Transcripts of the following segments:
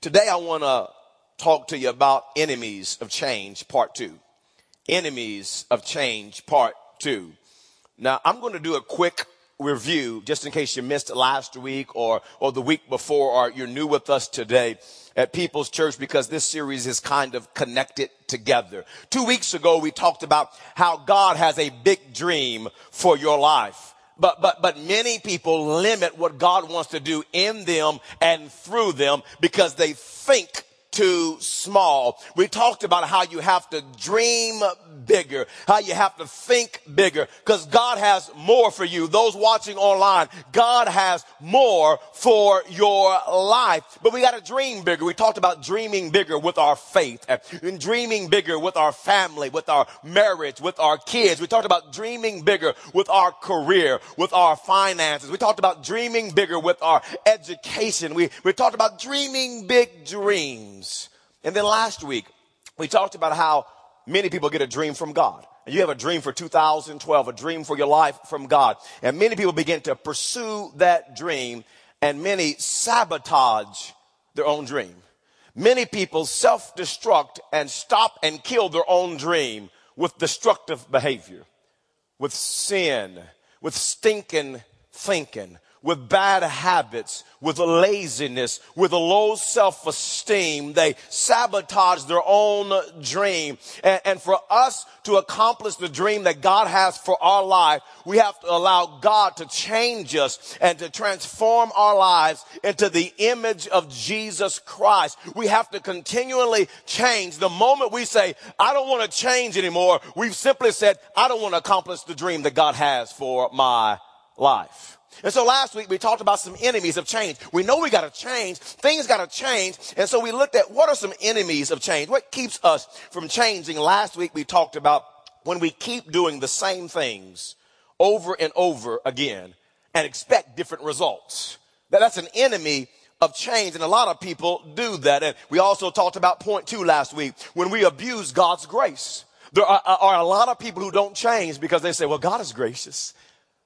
Today I want to talk to you about enemies of change, part two. Enemies of change, part two. Now I'm going to do a quick review just in case you missed last week or, or the week before or you're new with us today at People's Church because this series is kind of connected together. Two weeks ago we talked about how God has a big dream for your life. But, but, but many people limit what God wants to do in them and through them because they think too small. We talked about how you have to dream bigger, how you have to think bigger, because God has more for you. Those watching online, God has more for your life. But we got to dream bigger. We talked about dreaming bigger with our faith and dreaming bigger with our family, with our marriage, with our kids. We talked about dreaming bigger with our career, with our finances. We talked about dreaming bigger with our education. We, we talked about dreaming big dreams dreams. And then last week, we talked about how many people get a dream from God. And you have a dream for 2012, a dream for your life from God. And many people begin to pursue that dream and many sabotage their own dream. Many people self-destruct and stop and kill their own dream with destructive behavior, with sin, with stinking thinking, with bad habits, with laziness, with a low self-esteem. They sabotage their own dream. And, and, for us to accomplish the dream that God has for our life, we have to allow God to change us and to transform our lives into the image of Jesus Christ. We have to continually change. The moment we say, I don't want to change anymore, we've simply said, I don't want to accomplish the dream that God has for my life. And so last week we talked about some enemies of change. We know we got to change. Things got to change. And so we looked at what are some enemies of change? What keeps us from changing? Last week we talked about when we keep doing the same things over and over again and expect different results. That That's an enemy of change. And a lot of people do that. And we also talked about point two last week when we abuse God's grace. There are, are, a lot of people who don't change because they say, well, God is gracious.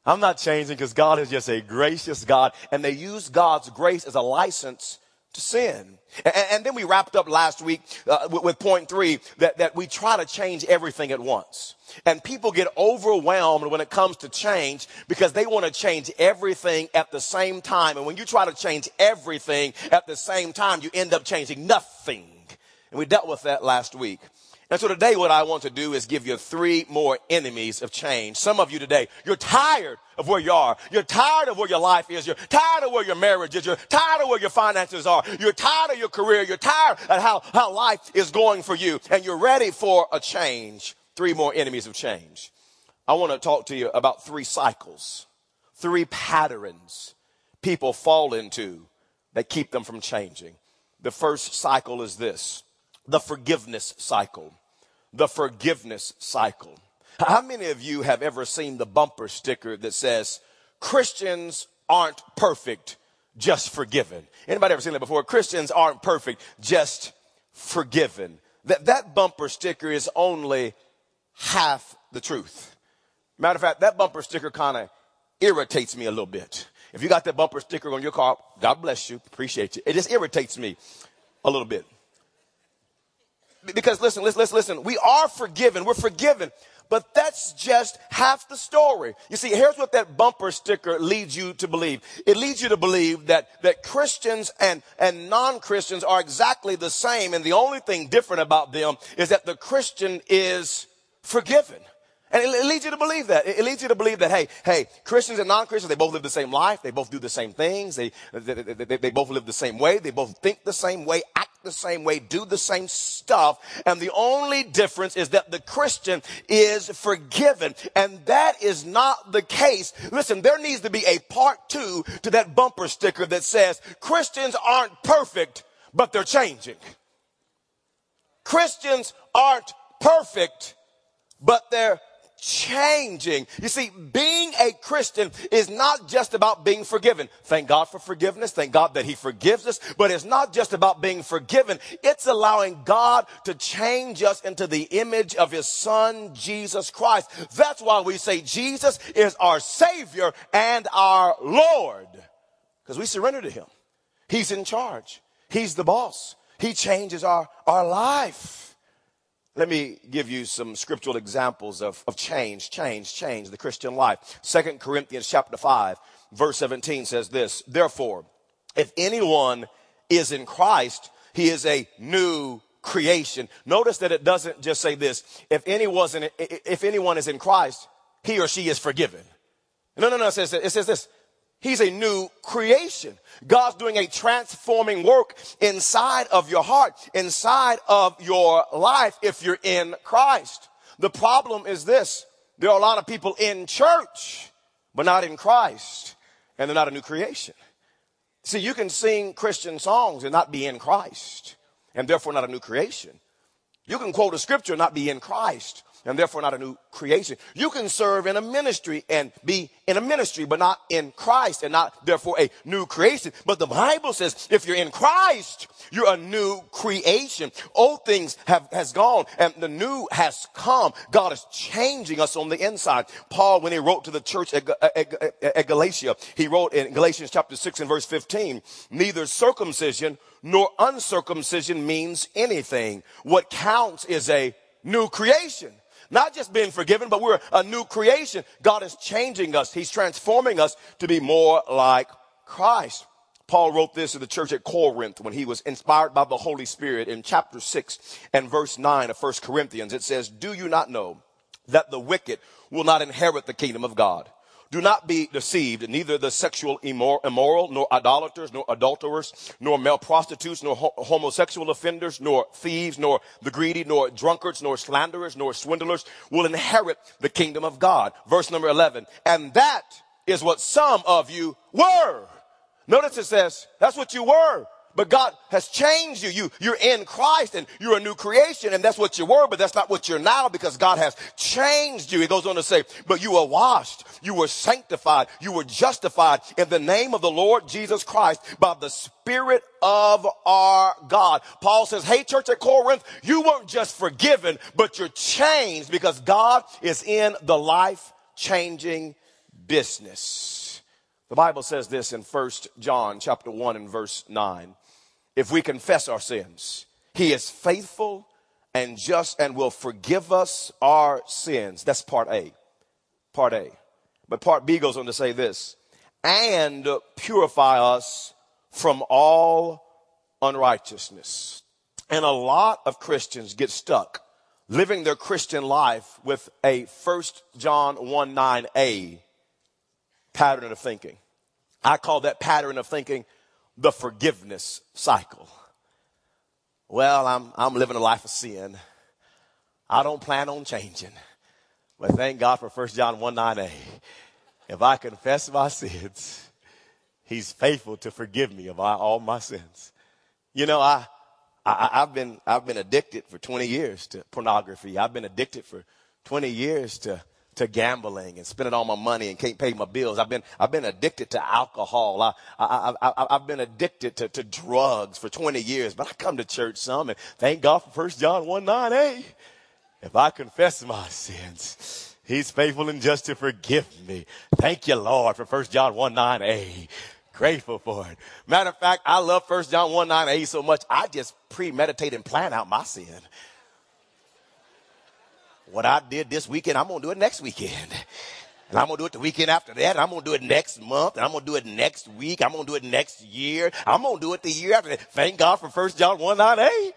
I'm not changing because God is just a gracious God. And they use God's grace as a license to sin. And, and then we wrapped up last week uh, with, with point three that, that we try to change everything at once. And people get overwhelmed when it comes to change because they want to change everything at the same time. And when you try to change everything at the same time, you end up changing nothing. And we dealt with that last week. And so today what I want to do is give you three more enemies of change. Some of you today, you're tired of where you are. You're tired of where your life is. You're tired of where your marriage is. You're tired of where your finances are. You're tired of your career. You're tired of how, how life is going for you. And you're ready for a change. Three more enemies of change. I want to talk to you about three cycles, three patterns people fall into that keep them from changing. The first cycle is this, the forgiveness cycle the forgiveness cycle. How many of you have ever seen the bumper sticker that says, Christians aren't perfect, just forgiven? Anybody ever seen that before? Christians aren't perfect, just forgiven. That, that bumper sticker is only half the truth. Matter of fact, that bumper sticker kind of irritates me a little bit. If you got that bumper sticker on your car, God bless you, appreciate you. It just irritates me a little bit because listen, listen, listen, listen. We are forgiven. We're forgiven. But that's just half the story. You see, here's what that bumper sticker leads you to believe. It leads you to believe that, that Christians and, and non-Christians are exactly the same. And the only thing different about them is that the Christian is forgiven. And it, leads you to believe that. It, leads you to believe that, hey, hey, Christians and non-Christians, they both live the same life. They both do the same things. They, they, they, they both live the same way. They both think the same way, act the same way, do the same stuff. And the only difference is that the Christian is forgiven. And that is not the case. Listen, there needs to be a part two to that bumper sticker that says Christians aren't perfect, but they're changing. Christians aren't perfect, but they're changing. You see, being a Christian is not just about being forgiven. Thank God for forgiveness. Thank God that He forgives us. But it's not just about being forgiven. It's allowing God to change us into the image of His Son, Jesus Christ. That's why we say Jesus is our Savior and our Lord. Because we surrender to Him. He's in charge. He's the boss. He changes our, our life. Let me give you some scriptural examples of, of change, change, change, the Christian life. Second Corinthians chapter 5, verse 17 says this, Therefore, if anyone is in Christ, he is a new creation. Notice that it doesn't just say this, if anyone, if anyone is in Christ, he or she is forgiven. No, no, no, it says, it says this, He's a new creation. God's doing a transforming work inside of your heart, inside of your life if you're in Christ. The problem is this. There are a lot of people in church, but not in Christ, and they're not a new creation. See, you can sing Christian songs and not be in Christ, and therefore not a new creation. You can quote a scripture and not be in Christ, and therefore not a new creation. You can serve in a ministry and be in a ministry, but not in Christ and not therefore a new creation. But the Bible says if you're in Christ, you're a new creation. Old things have, has gone and the new has come. God is changing us on the inside. Paul, when he wrote to the church at, at, at Galatia, he wrote in Galatians chapter 6 and verse 15, neither circumcision nor uncircumcision means anything. What counts is a new creation. Not just being forgiven, but we're a new creation. God is changing us. He's transforming us to be more like Christ. Paul wrote this to the church at Corinth when he was inspired by the Holy Spirit in chapter 6 and verse 9 of 1 Corinthians. It says, Do you not know that the wicked will not inherit the kingdom of God? Do not be deceived, neither the sexual immoral, nor idolaters, nor adulterers, nor male prostitutes, nor ho- homosexual offenders, nor thieves, nor the greedy, nor drunkards, nor slanderers, nor swindlers will inherit the kingdom of God. Verse number 11. And that is what some of you were. Notice it says, that's what you were. But God has changed you. You, you're in Christ and you're a new creation and that's what you were, but that's not what you're now because God has changed you. He goes on to say, but you were washed, you were sanctified, you were justified in the name of the Lord Jesus Christ by the Spirit of our God. Paul says, hey church at Corinth, you weren't just forgiven, but you're changed because God is in the life changing business. The Bible says this in 1 John chapter 1 and verse 9 if we confess our sins. He is faithful and just and will forgive us our sins. That's part A. Part A. But part B goes on to say this and purify us from all unrighteousness. And a lot of Christians get stuck living their Christian life with a first John 1 9a pattern of thinking. I call that pattern of thinking the forgiveness cycle. Well, I'm, I'm living a life of sin. I don't plan on changing. But thank God for 1 John 1 9a. If I confess my sins, He's faithful to forgive me of all my sins. You know, I, I, have been, I've been addicted for 20 years to pornography. I've been addicted for 20 years to to gambling and spending all my money and can't pay my bills. I've been, I've been addicted to alcohol. I, I, I, I, have been addicted to, to drugs for 20 years, but I come to church some and thank God for 1 John 1 9 a. If I confess my sins, he's faithful and just to forgive me. Thank you, Lord, for 1 John 1 9 a. Grateful for it. Matter of fact, I love 1 John 1 9 a so much, I just premeditate and plan out my sin what I did this weekend, I'm going to do it next weekend. And I'm going to do it the weekend after that. And I'm going to do it next month. And I'm going to do it next week. I'm going to do it next year. I'm going to do it the year after that. Thank God for 1 John 1 9 a.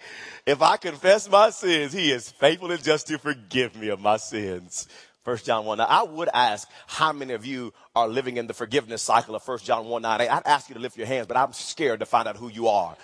If I confess my sins, he is faithful and just to forgive me of my sins. 1 John 1 9. I would ask how many of you are living in the forgiveness cycle of 1 John 1 9 a. I'd ask you to lift your hands, but I'm scared to find out who you are.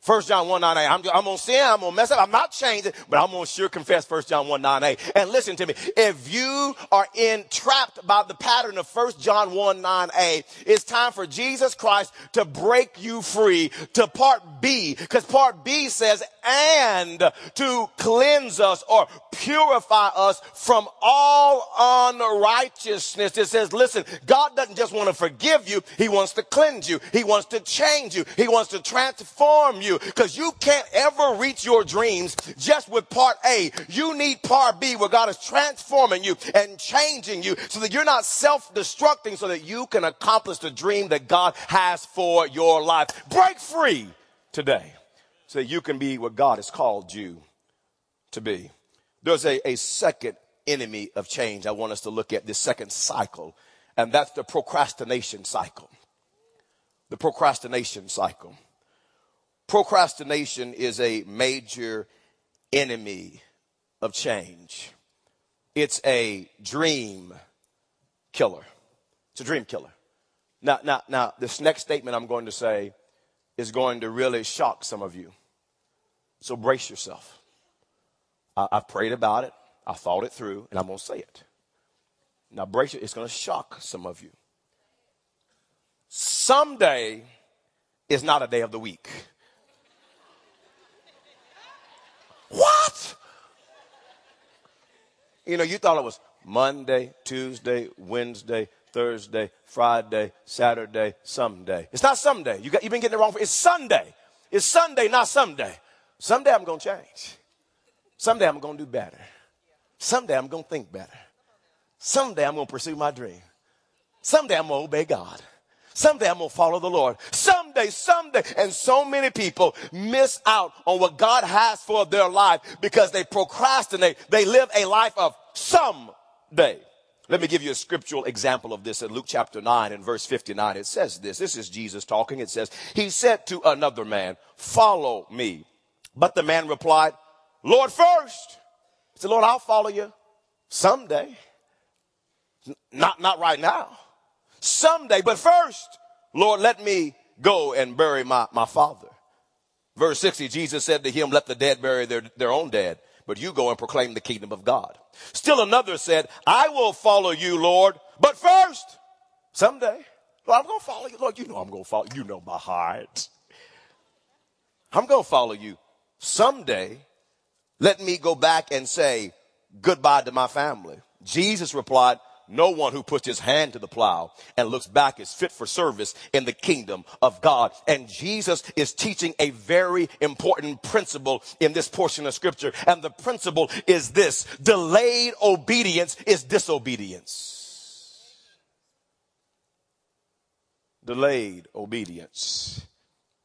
First John 1 9 I'm, I'm gonna sin, I'm gonna mess up, I'm not changing, but I'm gonna sure confess 1 John 1 9 And listen to me, if you are entrapped by the pattern of 1 John 1 9a, it's time for Jesus Christ to break you free to part B, because part B says, and to cleanse us or purify us from all unrighteousness. It says, listen, God doesn't just want to forgive you. He wants to cleanse you. He wants to change you. He wants to transform you because you can't ever reach your dreams just with part A. You need part B where God is transforming you and changing you so that you're not self-destructing so that you can accomplish the dream that God has for your life. Break free today so that you can be what God has called you to be. There's a, a second enemy of change I want us to look at, this second cycle, and that's the procrastination cycle. The procrastination cycle. Procrastination is a major enemy of change. It's a dream killer. It's a dream killer. Now, now, now, this next statement I'm going to say is going to really shock some of you. So brace yourself. I, have prayed about it. I thought it through, and I'm going to say it. Now, brace yourself. It's going to shock some of you. Someday is not a day of the week. What? You know, you thought it was Monday, Tuesday, Wednesday, Thursday, Friday, Saturday, someday. It's not someday. You got, you've been getting it wrong. For, it's Sunday. It's Sunday, not someday. Someday I'm going to change. Someday I'm going to do better. Someday I'm going to think better. Someday I'm going to pursue my dream. Someday I'm going to obey God. Someday I'm going to follow the Lord. Someday, someday. And so many people miss out on what God has for their life because they procrastinate. They live a life of someday. Let me give you a scriptural example of this in Luke chapter 9 and verse 59. It says this. This is Jesus talking. It says, He said to another man, Follow me. But the man replied, Lord first. He said, Lord, I'll follow you someday. Not, not right now. Someday, but first, Lord, let me go and bury my, my father. Verse 60, Jesus said to him, let the dead bury their, their own dead, but you go and proclaim the kingdom of God. Still another said, I will follow you, Lord, but first, someday, Lord, I'm going to follow you. Lord, you know I'm going to follow you. know my heart. I'm going to follow you someday let me go back and say goodbye to my family. Jesus replied, no one who puts his hand to the plow and looks back is fit for service in the kingdom of God. And Jesus is teaching a very important principle in this portion of scripture. And the principle is this. Delayed obedience is disobedience. Delayed obedience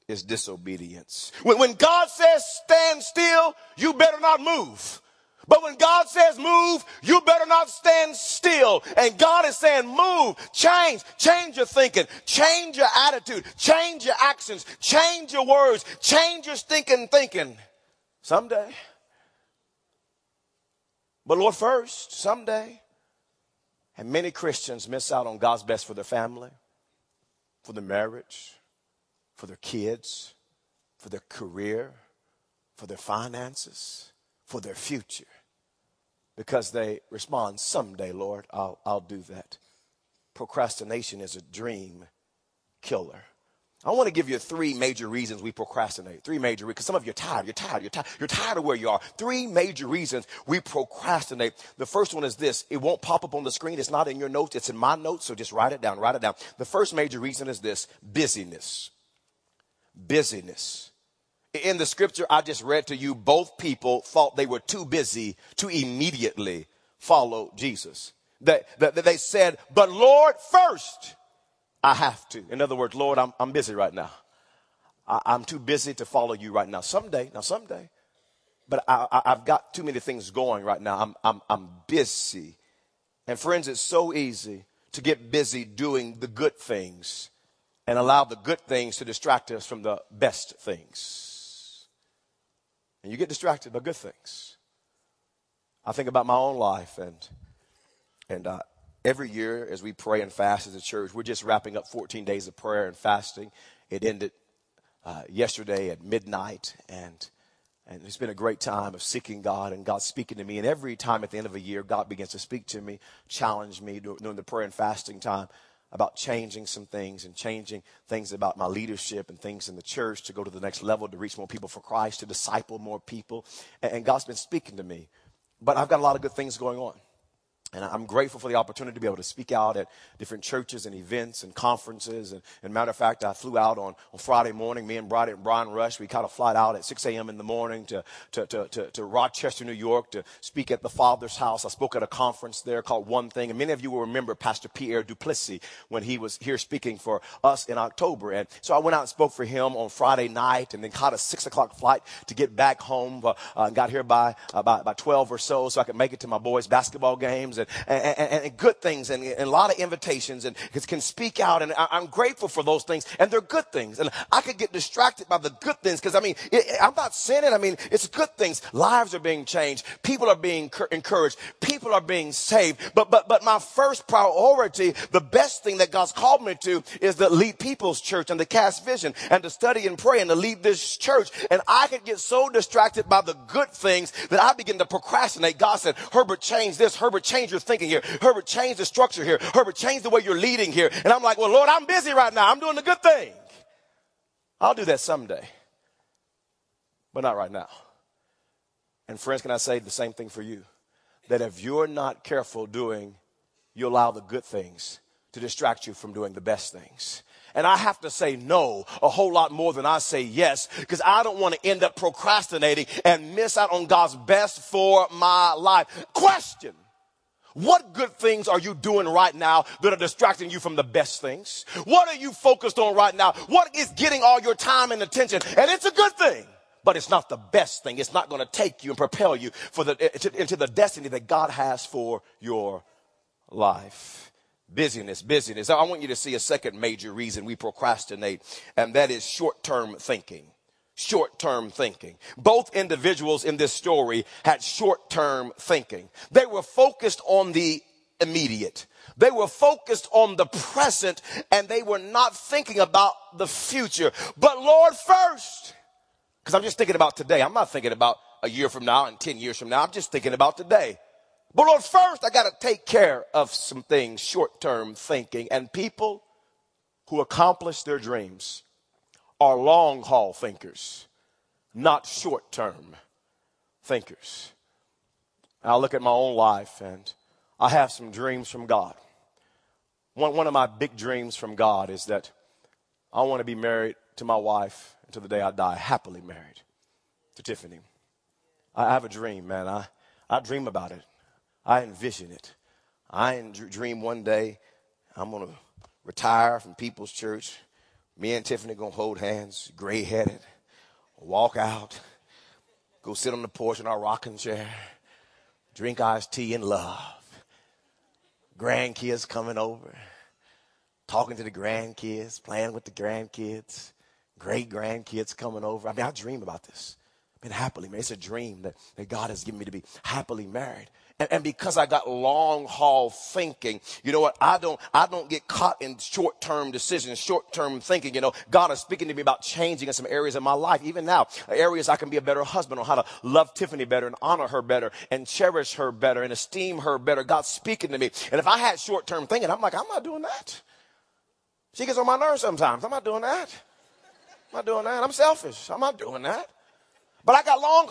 is disobedience. When, when God says stand still, you better not move. But when God says move, you better not stand still. And God is saying move, change, change your thinking, change your attitude, change your actions, change your words, change your stinking thinking. Someday. But Lord, first, someday. And many Christians miss out on God's best for their family, for their marriage, for their kids, for their career, for their finances, for their future. Because they respond, someday, Lord, I'll, I'll do that. Procrastination is a dream killer. I want to give you three major reasons we procrastinate. Three major because some of you are tired. You're tired. You're tired. You're tired of where you are. Three major reasons we procrastinate. The first one is this. It won't pop up on the screen. It's not in your notes. It's in my notes. So just write it down. Write it down. The first major reason is this busyness busyness. In the scripture I just read to you, both people thought they were too busy to immediately follow Jesus. That they, said, but Lord, first, I have to. In other words, Lord, I'm, I'm busy right now. I, am too busy to follow you right now. Someday, now someday, but I, have got too many things going right now. I'm, I'm, I'm busy. And friends, it's so easy to get busy doing the good things and allow the good things to distract us from the best things. And you get distracted by good things. I think about my own life and and uh, every year as we pray and fast as a church, we're just wrapping up 14 days of prayer and fasting. It ended uh, yesterday at midnight and and it's been a great time of seeking God and God speaking to me. And every time at the end of a year, God begins to speak to me, challenge me during the prayer and fasting time. About changing some things and changing things about my leadership and things in the church to go to the next level, to reach more people for Christ, to disciple more people. And God's been speaking to me. But I've got a lot of good things going on. And I'm grateful for the opportunity to be able to speak out at different churches and events and conferences. And, and matter of fact, I flew out on, on Friday morning. Me and Brian, and Brian Rush, we kind of flight out at 6 a.m. in the morning to, to, to, to, to Rochester, New York to speak at the Father's house. I spoke at a conference there called One Thing. And many of you will remember Pastor Pierre Duplessis when he was here speaking for us in October. And so I went out and spoke for him on Friday night and then caught a 6 o'clock flight to get back home. Uh, uh, got here by, uh, by, by 12 or so so I could make it to my boys' basketball games. And and, and, good things and, and, a lot of invitations and can speak out. And I, am grateful for those things. And they're good things. And I could get distracted by the good things because I mean, it, I'm not sinning. I mean, it's good things. Lives are being changed. People are being encouraged. People are being saved. But, but, but my first priority, the best thing that God's called me to is to lead people's church and to cast vision and to study and pray and to lead this church. And I could get so distracted by the good things that I begin to procrastinate. God said, Herbert, change this. Herbert, change your thinking here. Herbert, change the structure here. Herbert, change the way you're leading here. And I'm like, well, Lord, I'm busy right now. I'm doing the good thing. I'll do that someday, but not right now. And friends, can I say the same thing for you? That if you're not careful doing, you allow the good things to distract you from doing the best things. And I have to say no a whole lot more than I say yes because I don't want to end up procrastinating and miss out on God's best for my life. Question. What good things are you doing right now that are distracting you from the best things? What are you focused on right now? What is getting all your time and attention? And it's a good thing, but it's not the best thing. It's not going to take you and propel you for the, into the destiny that God has for your life. Busyness, busyness. I want you to see a second major reason we procrastinate, and that is short term thinking short term thinking. Both individuals in this story had short term thinking. They were focused on the immediate. They were focused on the present and they were not thinking about the future. But Lord first, because I'm just thinking about today. I'm not thinking about a year from now and 10 years from now. I'm just thinking about today. But Lord, first I got to take care of some things, short term thinking. And people who accomplish their dreams are long haul thinkers, not short term thinkers. I look at my own life and I have some dreams from God. One, one of my big dreams from God is that I want to be married to my wife until the day I die, happily married to Tiffany. I have a dream, man. I, I dream about it. I envision it. I dream one day I'm going to retire from People's Church me and Tiffany gonna hold hands, gray headed, walk out, go sit on the porch in our rocking chair, drink iced tea in love. Grandkids coming over, talking to the grandkids, playing with the grandkids, great grandkids coming over. I mean, I dream about this. Been happily married. It's a dream that, that God has given me to be happily married. And, and, because I got long haul thinking, you know what? I don't, I don't get caught in short term decisions, short term thinking. You know, God is speaking to me about changing in some areas of my life. Even now, areas I can be a better husband on how to love Tiffany better and honor her better and cherish her better and esteem her better. God's speaking to me. And if I had short term thinking, I'm like, I'm not doing that. She gets on my nerves sometimes. I'm not doing that. I'm not doing that. I'm selfish. I'm not doing that. But I got long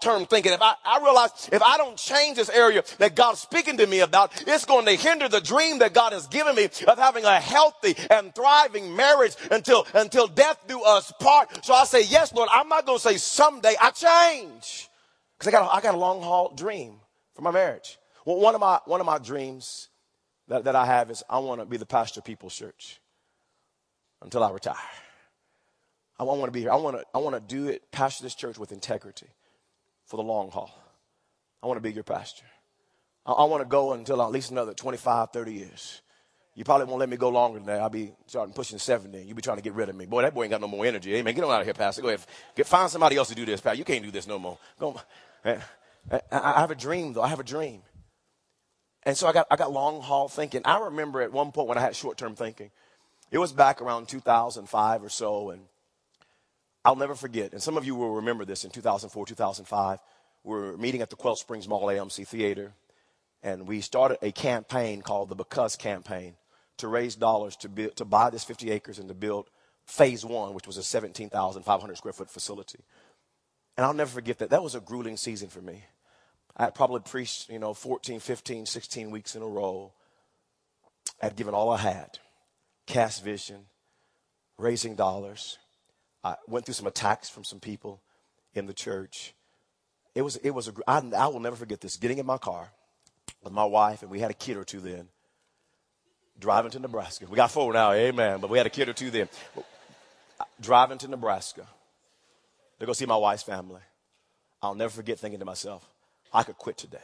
term thinking. If I, I realize if I don't change this area that God's speaking to me about, it's going to hinder the dream that God has given me of having a healthy and thriving marriage until, until death do us part. So I say, yes, Lord, I'm not going to say someday I change. Cause I got, a, I got a long haul dream for my marriage. Well, one of my, one of my dreams that, that I have is I want to be the pastor of People's Church until I retire. I want to be here. I want to, I want to do it, pastor this church with integrity for the long haul. I want to be your pastor. I, I want to go until at least another 25, 30 years. You probably won't let me go longer than that. I'll be starting pushing 70. You'll be trying to get rid of me. Boy, that boy ain't got no more energy. Man, get on out of here, Pastor. Go ahead. Get, find somebody else to do this, Pastor. You can't do this no more. Go. Eh, eh, I, I have a dream, though. I have a dream. And so I got, I got long haul thinking. I remember at one point when I had short term thinking, it was back around 2005 or so, and I'll never forget, and some of you will remember this in 2004, 2005. We were meeting at the Quail Springs Mall AMC Theater, and we started a campaign called the Because Campaign to raise dollars to, build, to buy this 50 acres and to build phase one, which was a 17,500 square foot facility. And I'll never forget that. That was a grueling season for me. I had probably preached, you know, 14, 15, 16 weeks in a row. I had given all I had cast vision, raising dollars. I went through some attacks from some people in the church. It was, it was a, I, I will never forget this. Getting in my car with my wife, and we had a kid or two then, driving to Nebraska. We got four now, amen, but we had a kid or two then. Driving to Nebraska to go see my wife's family. I'll never forget thinking to myself, I could quit today.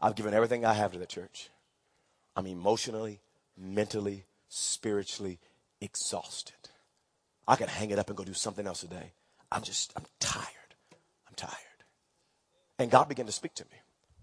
I've given everything I have to the church. I'm emotionally, mentally, spiritually exhausted. I could hang it up and go do something else today. I'm just, I'm tired. I'm tired. And God began to speak to me.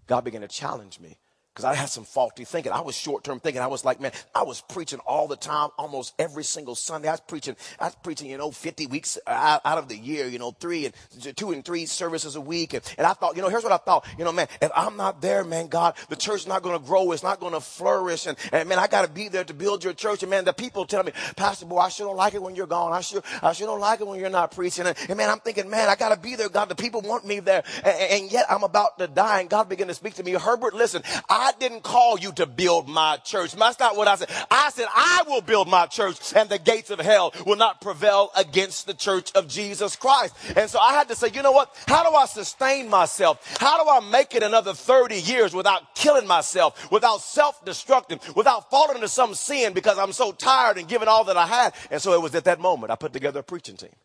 God began to challenge me because I had some faulty thinking. I was short term thinking. I was like, man, I was preaching all the time, almost every single Sunday. I was preaching, I was preaching, you know, 50 weeks out, of the year, you know, three and two and three services a week. And, and I thought, you know, here's what I thought, you know, man, if I'm not there, man, God, the church's not going to grow. It's not going to flourish. And, and man, I got to be there to build your church. And man, the people tell me, Pastor Boy, I sure don't like it when you're gone. I sure, I sure don't like it when you're not preaching. And, and man, I'm thinking, man, I got to be there. God, the people want me there. And, and yet I'm about to die. And God began to speak to me. Herbert, listen, I didn't call you you to build my church. That's not what I said. I said, I will build my church and the gates of hell will not prevail against the church of Jesus Christ. And so I had to say, you know what? How do I sustain myself? How do I make it another 30 years without killing myself, without self-destructing, without falling into some sin because I'm so tired and giving all that I had? And so it was at that moment I put together a preaching team.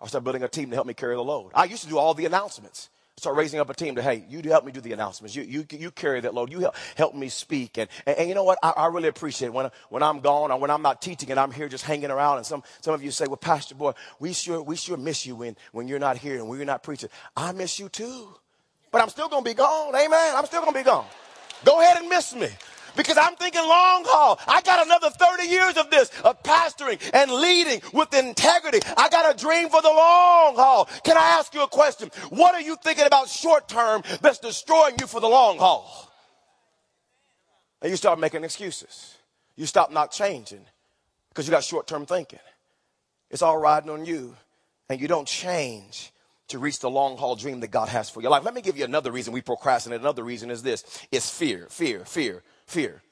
I started building a team to help me carry the load. I used to do all the announcements start raising up a team to, hey, you help me do the announcements. You, you, you carry that load. You help, help me speak. And, and, and you know what? I, I, really appreciate it. When, when I'm gone or when I'm not teaching and I'm here just hanging around and some, some of you say, well, Pastor Boy, we sure, we sure miss you when, when you're not here and when you're not preaching. I miss you too. But I'm still going to be gone. Amen. I'm still going to be gone. Go ahead and miss me because I'm thinking long haul. I got another 30 years of this, of pastoring and leading with integrity. I got a dream for the long haul. Can I ask you a question? What are you thinking about short term that's destroying you for the long haul? And you start making excuses. You stop not changing because you got short term thinking. It's all riding on you and you don't change to reach the long haul dream that God has for your life. Let me give you another reason we procrastinate. Another reason is this. It's fear, fear, fear fear.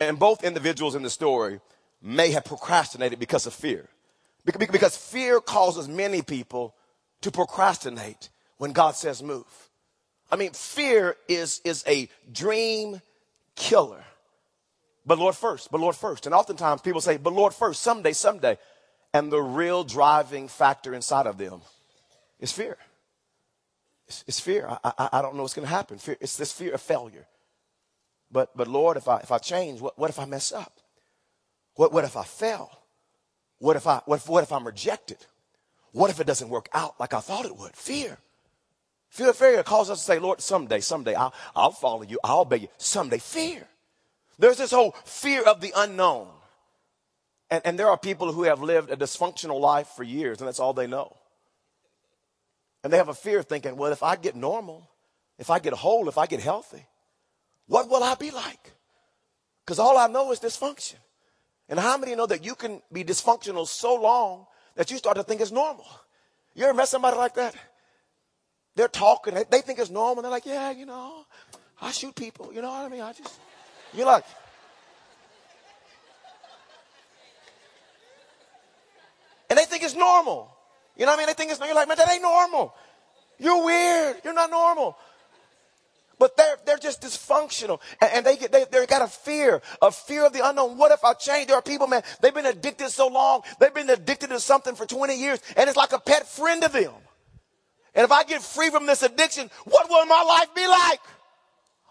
And both individuals in the story may have procrastinated because of fear. Because fear causes many people to procrastinate when God says move. I mean, fear is, is a dream killer. But Lord first, but Lord first. And oftentimes people say, but Lord first, someday, someday. And the real driving factor inside of them is fear. It's, it's fear. I, I, I, don't know what's going to happen. Fear, it's this fear of failure. But, but Lord, if I, if I change, what, what if I mess up? What, what if I fail? What if I, what if, what if I'm rejected? What if it doesn't work out like I thought it would? Fear. Fear of failure calls us to say, Lord, someday, someday I'll, I'll follow you. I'll obey you. Someday, fear. There's this whole fear of the unknown. And, and there are people who have lived a dysfunctional life for years, and that's all they know. And they have a fear thinking, well, if I get normal, if I get whole, if I get healthy, what will I be like? Because all I know is dysfunction. And how many know that you can be dysfunctional so long that you start to think it's normal? You ever met somebody like that? They're talking, they think it's normal. They're like, yeah, you know, I shoot people. You know what I mean? I just, you're like, and they think it's normal. You know what I mean? They think it's, normal. you're like, man, that ain't normal. You're weird. You're not normal. But they're, they're just dysfunctional. And, and they get, they, they got a fear, a fear of the unknown. What if I change? There are people, man, they've been addicted so long. They've been addicted to something for 20 years and it's like a pet friend to them. And if I get free from this addiction, what will my life be like?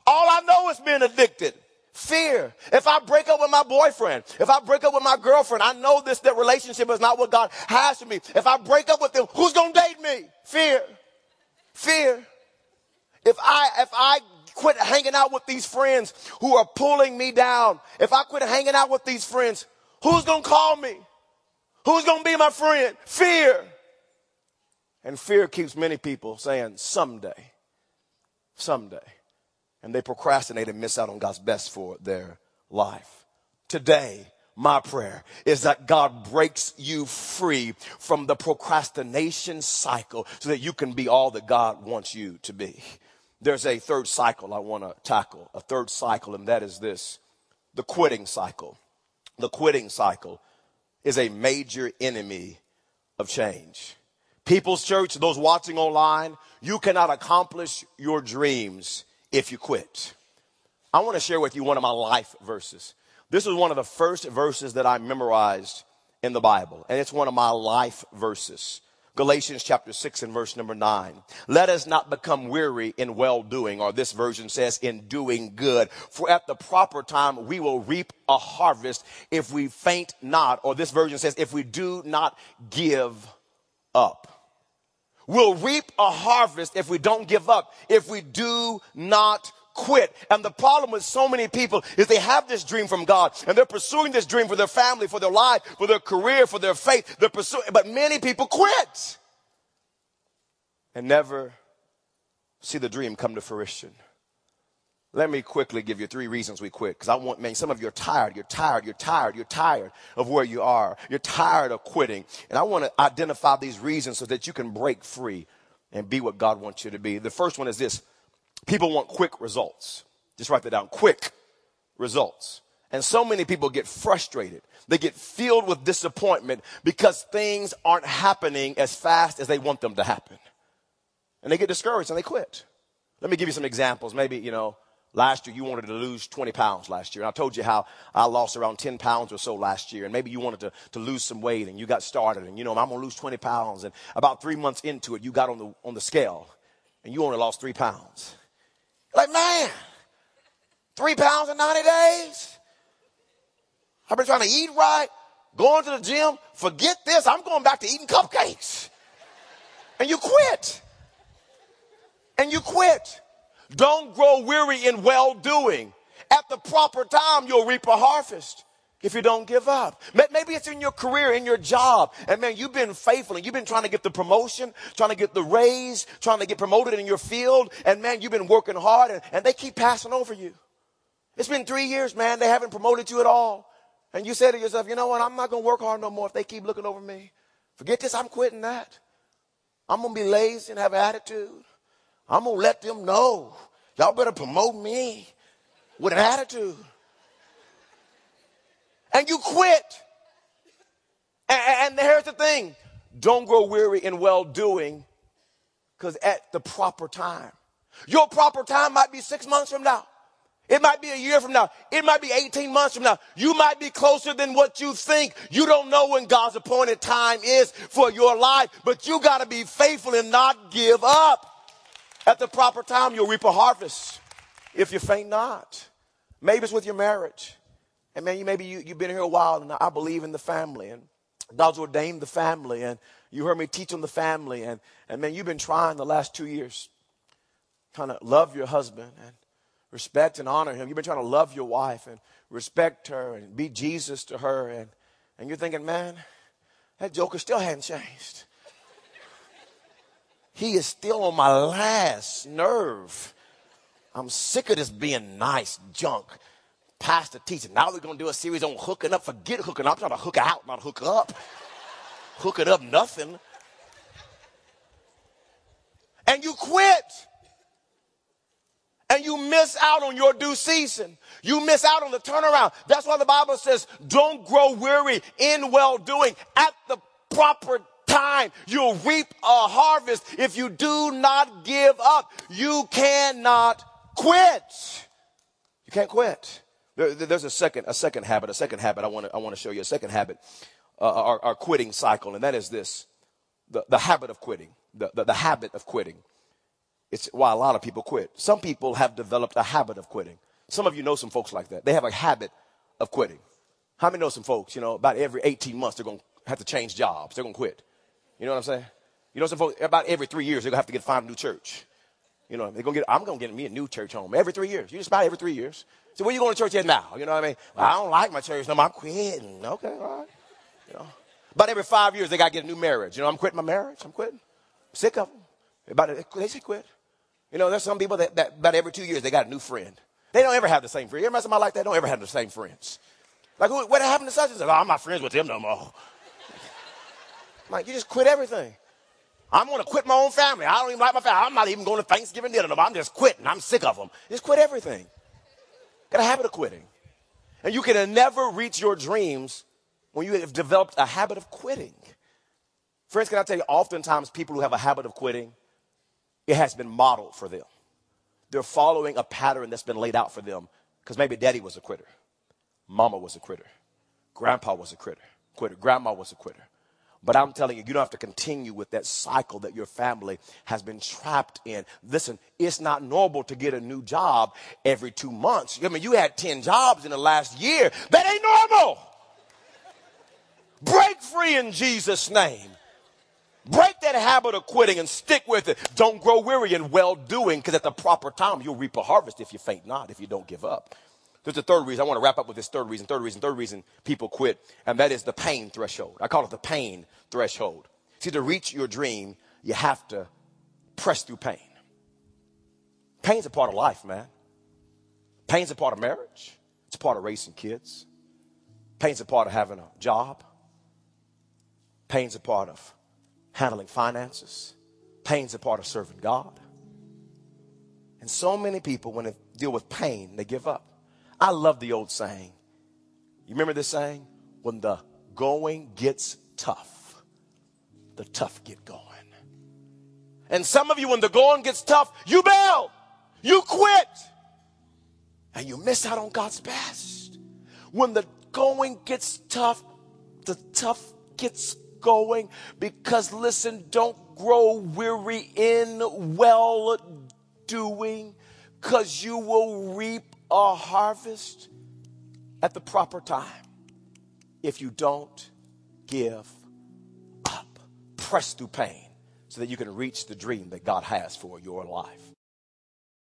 All I know is being addicted. Fear. If I break up with my boyfriend, if I break up with my girlfriend, I know this, that relationship is not what God has for me. If I break up with them, who's going to date me? Fear. Fear. If I, if I quit hanging out with these friends who are pulling me down, if I quit hanging out with these friends, who's going to call me? Who's going to be my friend? Fear. And fear keeps many people saying, someday, someday. And they procrastinate and miss out on God's best for their life. today, my prayer is that God breaks you free from the procrastination cycle so that you can be all that God wants you to be. There's a third cycle I want to tackle, a third cycle, and that is this the quitting cycle. The quitting cycle is a major enemy of change. People's Church, those watching online, you cannot accomplish your dreams if you quit. I want to share with you one of my life verses. This is one of the first verses that I memorized in the Bible, and it's one of my life verses. Galatians chapter 6 and verse number 9. Let us not become weary in well doing, or this version says, in doing good. For at the proper time we will reap a harvest if we faint not, or this version says, if we do not give up. We'll reap a harvest if we don't give up, if we do not quit. And the problem with so many people is they have this dream from God and they're pursuing this dream for their family, for their life, for their career, for their faith. They're pursuing, but many people quit and never see the dream come to fruition. Let me quickly give you three reasons we quit. Because I want, man, some of you are tired. You're tired. You're tired. You're tired of where you are. You're tired of quitting. And I want to identify these reasons so that you can break free and be what God wants you to be. The first one is this People want quick results. Just write that down. Quick results. And so many people get frustrated. They get filled with disappointment because things aren't happening as fast as they want them to happen. And they get discouraged and they quit. Let me give you some examples. Maybe, you know, last year you wanted to lose 20 pounds last year. And I told you how I lost around 10 pounds or so last year. And maybe you wanted to, to lose some weight and you got started and, you know, I'm going to lose 20 pounds. And about three months into it, you got on the, on the scale and you only lost three pounds. Like, man, three pounds in 90 days? I've been trying to eat right, going to the gym. Forget this. I'm going back to eating cupcakes. And you quit. And you quit. Don't grow weary in well doing. At the proper time, you'll reap a harvest if you don't give up. Maybe it's in your career, in your job. And man, you've been faithful and you've been trying to get the promotion, trying to get the raise, trying to get promoted in your field. And man, you've been working hard and, and they keep passing over you. It's been three years, man. They haven't promoted you at all. And you say to yourself, you know what? I'm not going to work hard no more if they keep looking over me. Forget this. I'm quitting that. I'm going to be lazy and have an attitude. I'm going to let them know. Y'all better promote me with an attitude and you quit. And, and here's the thing don't grow weary in well doing because at the proper time, your proper time might be six months from now. It might be a year from now. It might be 18 months from now. You might be closer than what you think. You don't know when God's appointed time is for your life, but you got to be faithful and not give up. At the proper time, you'll reap a harvest if you faint not. Maybe it's with your marriage. And man, you maybe you, you've been here a while and I believe in the family and God's ordained the family and you heard me teach on the family and, and man, you've been trying the last two years kind of love your husband and respect and honor him. You've been trying to love your wife and respect her and be Jesus to her and, and you're thinking, man, that joker still hadn't changed. He is still on my last nerve. I'm sick of this being nice junk pastor teaching. Now we're going to do a series on hooking up. Forget hooking up. I'm trying to hook out, not hook up. hook it up, nothing. And you quit. And you miss out on your due season. You miss out on the turnaround. That's why the Bible says, don't grow weary in well doing. At the proper time, you'll reap a harvest. If you do not give up, you cannot quit. You can't quit. There, there's a second, a second habit, a second habit I want to, I want to show you, a second habit, uh, our, our quitting cycle, and that is this, the, the habit of quitting, the, the, the habit of quitting. It's why a lot of people quit. Some people have developed a habit of quitting. Some of you know some folks like that. They have a habit of quitting. How many know some folks, you know, about every 18 months they're going to have to change jobs. They're going to quit. You know what I'm saying? You know some folks, about every three years they're going to have to get find a new church. You know, they're going to get, I'm going to get me a new church home every three years. You just about every three years. So where you going to church at now? You know what I mean? Well, I don't like my church no more. I'm quitting. Okay, all right. You know, about every five years they got to get a new marriage. You know, I'm quitting my marriage. I'm quitting. I'm sick of them. About they say quit. You know, there's some people that, that about every two years they got a new friend. They don't ever have the same friend. You ever met somebody like that? Don't ever have the same friends. Like, what happened to such and such? Oh, I'm not friends with them no more. like, you just quit everything. I'm going to quit my own family. I don't even like my family. I'm not even going to Thanksgiving dinner no more. I'm just quitting. I'm sick of them. Just quit everything. Got a habit of quitting. And you can never reach your dreams when you have developed a habit of quitting. Friends, can I tell you, oftentimes people who have a habit of quitting, it has been modeled for them. They're following a pattern that's been laid out for them because maybe daddy was a quitter, mama was a quitter, grandpa was a quitter, quitter, grandma was a quitter. But I'm telling you, you don't have to continue with that cycle that your family has been trapped in. Listen, it's not normal to get a new job every two months. I mean, you had 10 jobs in the last year. That ain't normal. Break free in Jesus' name. Break that habit of quitting and stick with it. Don't grow weary in well doing because at the proper time you'll reap a harvest if you faint not, if you don't give up. There's a third reason. I want to wrap up with this third reason, third reason, third reason people quit, and that is the pain threshold. I call it the pain threshold. See, to reach your dream, you have to press through pain. Pain's a part of life, man. Pain's a part of marriage. It's a part of raising kids. Pain's a part of having a job. Pain's a part of handling finances. Pain's a part of serving God. And so many people, when they deal with pain, they give up. I love the old saying. You remember this saying? When the going gets tough, the tough get going. And some of you, when the going gets tough, you bail, you quit, and you miss out on God's best. When the going gets tough, the tough gets going because listen, don't grow weary in well doing because you will reap a harvest at the proper time if you don't give up. Press through pain so that you can reach the dream that God has for your life.